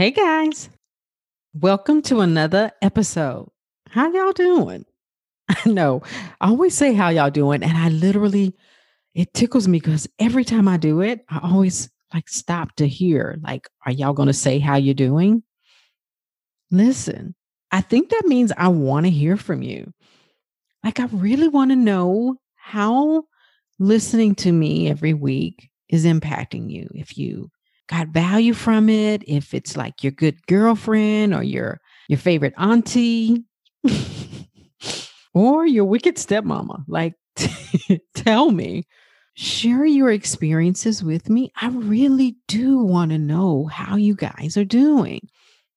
Hey guys, welcome to another episode. How y'all doing? I know I always say how y'all doing, and I literally it tickles me because every time I do it, I always like stop to hear like, are y'all going to say how you're doing? Listen, I think that means I want to hear from you. Like, I really want to know how listening to me every week is impacting you. If you got value from it, if it's like your good girlfriend or your your favorite auntie or your wicked stepmama. Like tell me, share your experiences with me. I really do want to know how you guys are doing.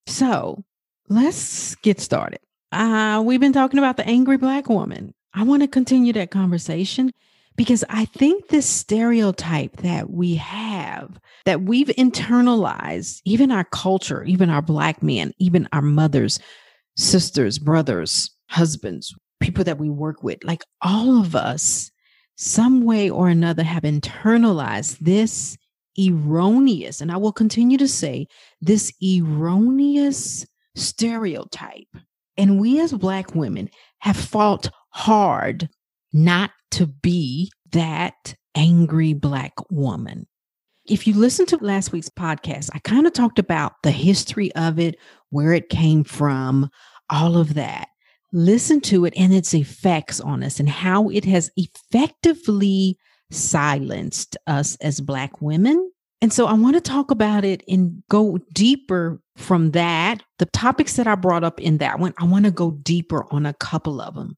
So, let's get started. Uh, we've been talking about the angry black woman. I want to continue that conversation because I think this stereotype that we have, that we've internalized, even our culture, even our Black men, even our mothers, sisters, brothers, husbands, people that we work with, like all of us, some way or another have internalized this erroneous, and I will continue to say this erroneous stereotype. And we as Black women have fought hard not to be that angry Black woman. If you listen to last week's podcast, I kind of talked about the history of it, where it came from, all of that. Listen to it and its effects on us and how it has effectively silenced us as Black women. And so I want to talk about it and go deeper from that. The topics that I brought up in that one, I want to go deeper on a couple of them.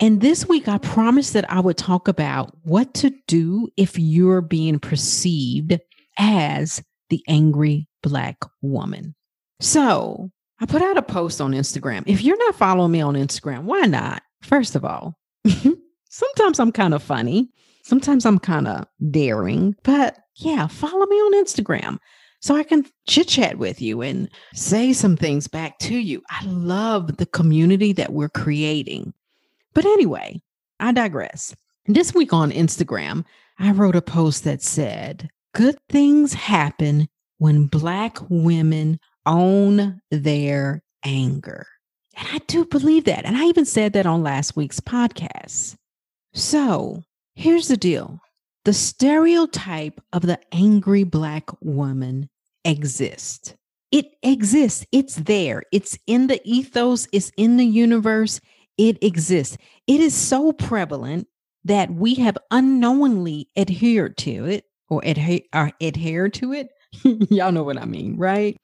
And this week, I promised that I would talk about what to do if you're being perceived as the angry Black woman. So I put out a post on Instagram. If you're not following me on Instagram, why not? First of all, sometimes I'm kind of funny, sometimes I'm kind of daring, but yeah, follow me on Instagram so I can chit chat with you and say some things back to you. I love the community that we're creating. But anyway, I digress. This week on Instagram, I wrote a post that said, Good things happen when Black women own their anger. And I do believe that. And I even said that on last week's podcast. So here's the deal the stereotype of the angry Black woman exists. It exists. It's there. It's in the ethos, it's in the universe, it exists. It is so prevalent that we have unknowingly adhered to it or adhere, adhere to it. Y'all know what I mean, right?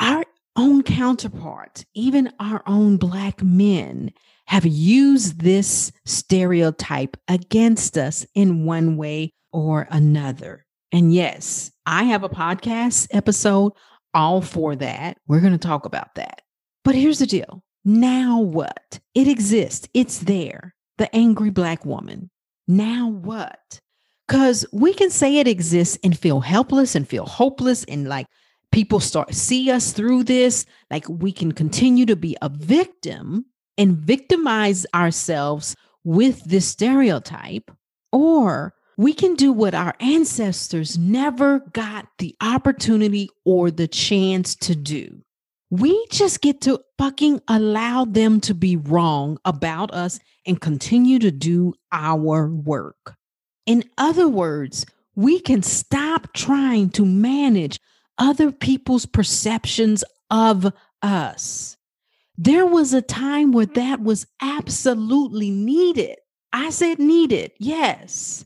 Our own counterparts, even our own Black men, have used this stereotype against us in one way or another. And yes, I have a podcast episode all for that. We're going to talk about that. But here's the deal now what? It exists, it's there. The angry Black woman. Now what? Because we can say it exists and feel helpless and feel hopeless and like people start see us through this like we can continue to be a victim and victimize ourselves with this stereotype or we can do what our ancestors never got the opportunity or the chance to do we just get to fucking allow them to be wrong about us and continue to do our work. In other words, we can stop trying to manage other people's perceptions of us. There was a time where that was absolutely needed. I said needed, yes.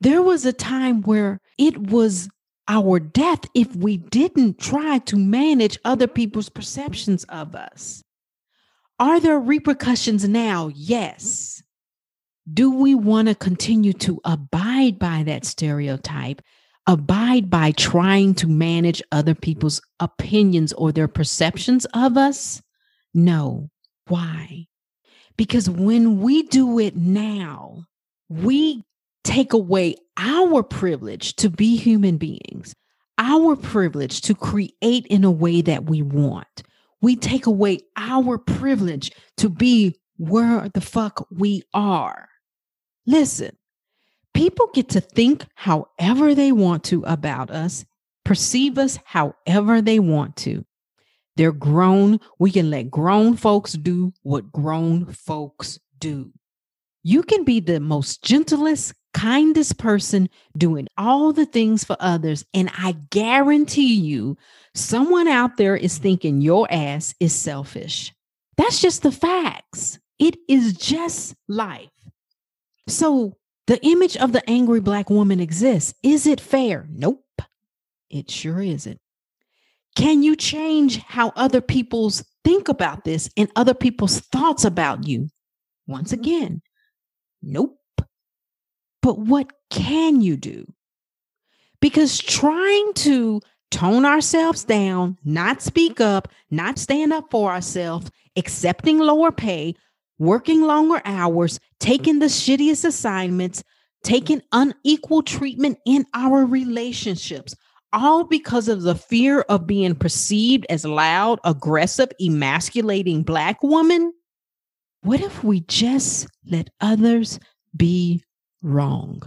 There was a time where it was our death if we didn't try to manage other people's perceptions of us. Are there repercussions now? Yes. Do we want to continue to abide by that stereotype abide by trying to manage other people's opinions or their perceptions of us? No. Why? Because when we do it now, we take away our privilege to be human beings, our privilege to create in a way that we want. We take away our privilege to be where the fuck we are. Listen, people get to think however they want to about us, perceive us however they want to. They're grown. We can let grown folks do what grown folks do. You can be the most gentlest, kindest person doing all the things for others. And I guarantee you, someone out there is thinking your ass is selfish. That's just the facts. It is just life. So the image of the angry black woman exists. Is it fair? Nope. It sure isn't. Can you change how other people's think about this and other people's thoughts about you? Once mm-hmm. again, nope. But what can you do? Because trying to tone ourselves down, not speak up, not stand up for ourselves, accepting lower pay, working longer hours, taking the shittiest assignments, taking unequal treatment in our relationships, all because of the fear of being perceived as loud, aggressive, emasculating Black woman? What if we just let others be wrong?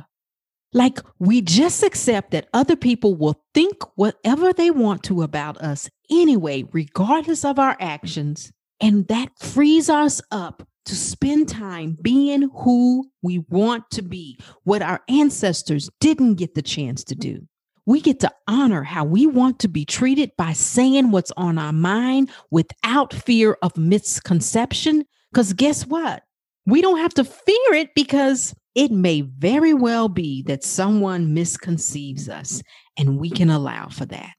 Like we just accept that other people will think whatever they want to about us anyway, regardless of our actions. And that frees us up to spend time being who we want to be, what our ancestors didn't get the chance to do. We get to honor how we want to be treated by saying what's on our mind without fear of misconception. Because guess what? We don't have to fear it because it may very well be that someone misconceives us, and we can allow for that.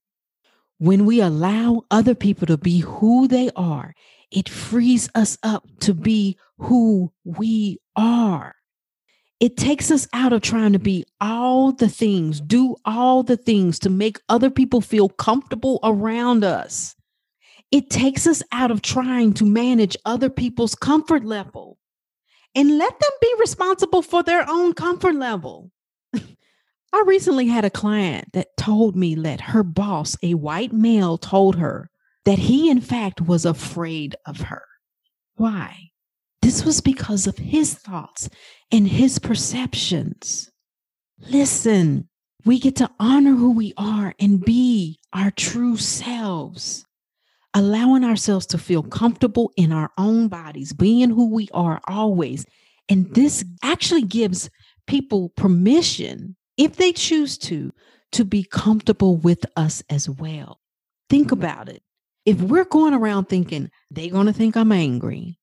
When we allow other people to be who they are, it frees us up to be who we are. It takes us out of trying to be all the things, do all the things to make other people feel comfortable around us. It takes us out of trying to manage other people's comfort level and let them be responsible for their own comfort level. I recently had a client that told me that her boss, a white male, told her that he, in fact, was afraid of her. Why? This was because of his thoughts and his perceptions. Listen, we get to honor who we are and be our true selves, allowing ourselves to feel comfortable in our own bodies, being who we are always. And this actually gives people permission, if they choose to, to be comfortable with us as well. Think mm-hmm. about it. If we're going around thinking they're going to think I'm angry,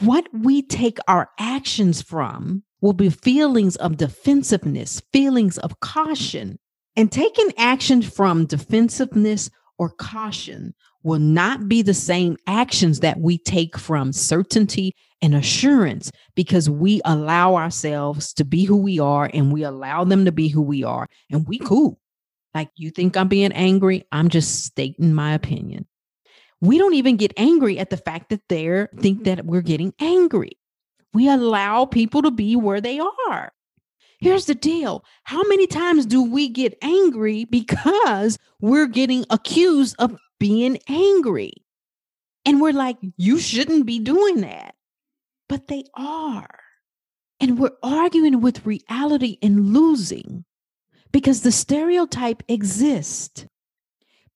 what we take our actions from will be feelings of defensiveness, feelings of caution. And taking action from defensiveness or caution will not be the same actions that we take from certainty and assurance because we allow ourselves to be who we are and we allow them to be who we are and we cool. Like you think I'm being angry, I'm just stating my opinion we don't even get angry at the fact that they think that we're getting angry. We allow people to be where they are. Here's the deal. How many times do we get angry because we're getting accused of being angry? And we're like, you shouldn't be doing that. But they are. And we're arguing with reality and losing because the stereotype exists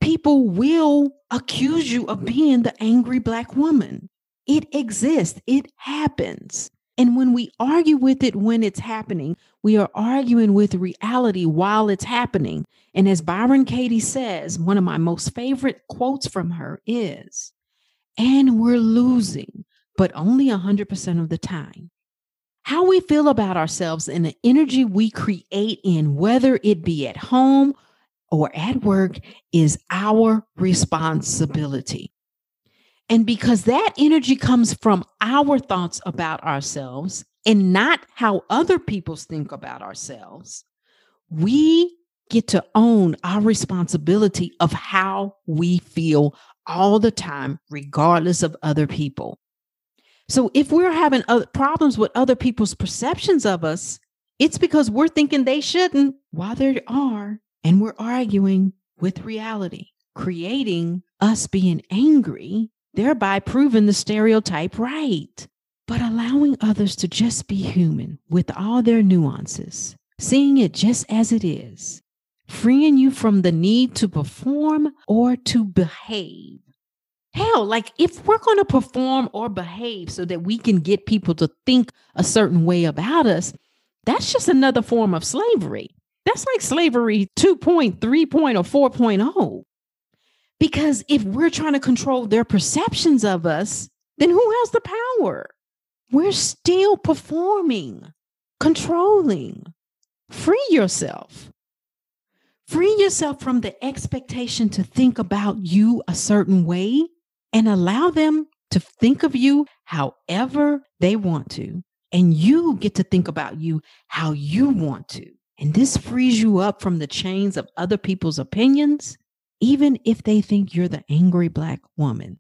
people will accuse you of being the angry black woman. It exists, it happens. And when we argue with it when it's happening, we are arguing with reality while it's happening. And as Byron Katie says, one of my most favorite quotes from her is, and we're losing, but only 100% of the time. How we feel about ourselves and the energy we create in, whether it be at home or at work is our responsibility. And because that energy comes from our thoughts about ourselves and not how other people think about ourselves, we get to own our responsibility of how we feel all the time, regardless of other people. So if we're having problems with other people's perceptions of us, it's because we're thinking they shouldn't while they are, and we're arguing with reality, creating us being angry, thereby proving the stereotype right. But allowing others to just be human with all their nuances, seeing it just as it is, freeing you from the need to perform or to behave. Hell, like if we're going to perform or behave so that we can get people to think a certain way about us, that's just another form of slavery. That's like slavery 2.3 or 4.0. Because if we're trying to control their perceptions of us, then who has the power? We're still performing, controlling. Free yourself. Free yourself from the expectation to think about you a certain way and allow them to think of you however they want to. And you get to think about you how you want to. And this frees you up from the chains of other people's opinions, even if they think you're the angry Black woman.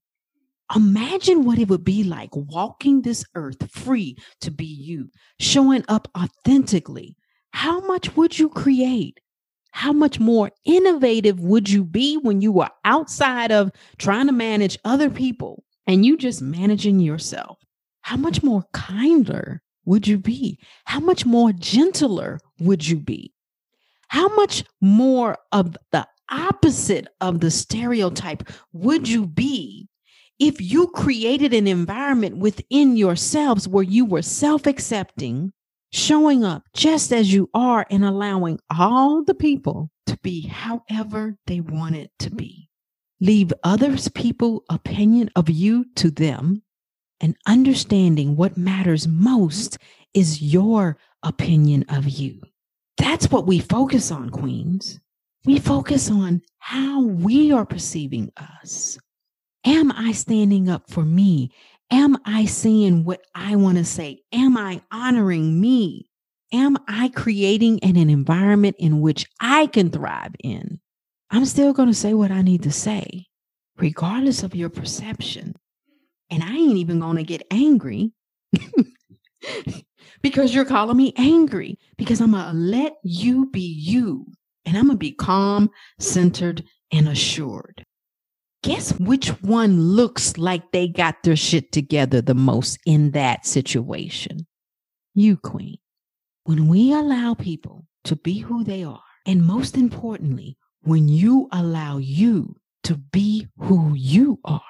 Imagine what it would be like walking this earth free to be you, showing up authentically. How much would you create? How much more innovative would you be when you were outside of trying to manage other people and you just managing yourself? How much more kinder would you be? How much more gentler would you be? How much more of the opposite of the stereotype would you be if you created an environment within yourselves where you were self accepting, showing up just as you are, and allowing all the people to be however they wanted to be? Leave others' people opinion of you to them and understanding what matters most is your opinion of you. That's what we focus on, Queens. We focus on how we are perceiving us. Am I standing up for me? Am I saying what I want to say? Am I honoring me? Am I creating an, an environment in which I can thrive in? I'm still going to say what I need to say, regardless of your perception. And I ain't even going to get angry because you're calling me angry, because I'm going to let you be you. And I'm going to be calm, centered, and assured. Guess which one looks like they got their shit together the most in that situation? You, Queen. When we allow people to be who they are, and most importantly, when you allow you to be who you are,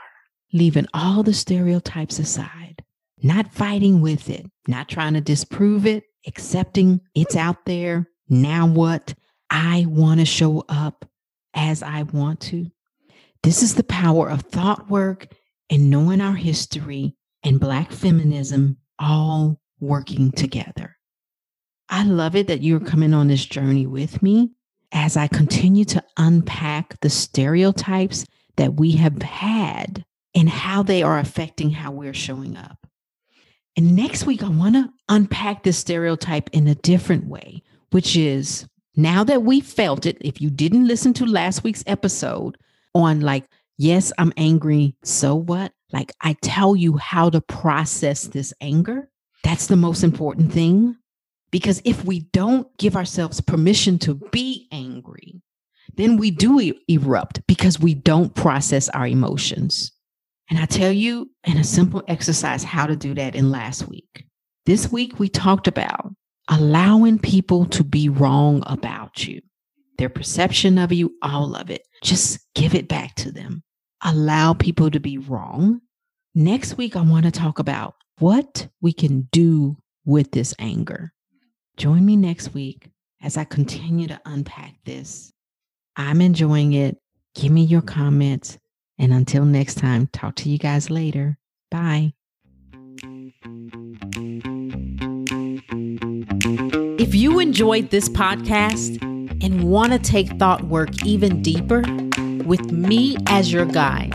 leaving all the stereotypes aside, not fighting with it, not trying to disprove it, accepting it's out there. Now what? I want to show up as I want to. This is the power of thought work and knowing our history and Black feminism all working together. I love it that you're coming on this journey with me as I continue to unpack the stereotypes that we have had and how they are affecting how we're showing up. And next week, I want to unpack this stereotype in a different way, which is now that we felt it, if you didn't listen to last week's episode, on like, yes, I'm angry. So what? Like, I tell you how to process this anger. That's the most important thing. Because if we don't give ourselves permission to be angry, then we do e- erupt because we don't process our emotions. And I tell you in a simple exercise how to do that in last week. This week, we talked about allowing people to be wrong about you their perception of you, all of it. Just give it back to them. Allow people to be wrong. Next week, I want to talk about what we can do with this anger. Join me next week as I continue to unpack this. I'm enjoying it. Give me your comments. And until next time, talk to you guys later. Bye. If you enjoyed this podcast, and want to take thought work even deeper with me as your guide,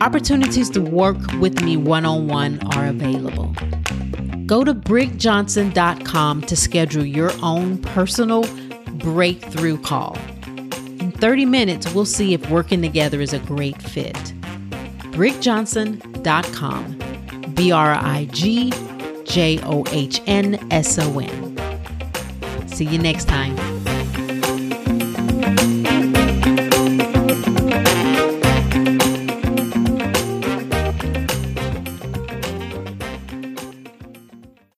opportunities to work with me one on one are available. Go to brigjohnson.com to schedule your own personal breakthrough call. In 30 minutes, we'll see if working together is a great fit. BrigJohnson.com. B R I G J O H N S O N. See you next time.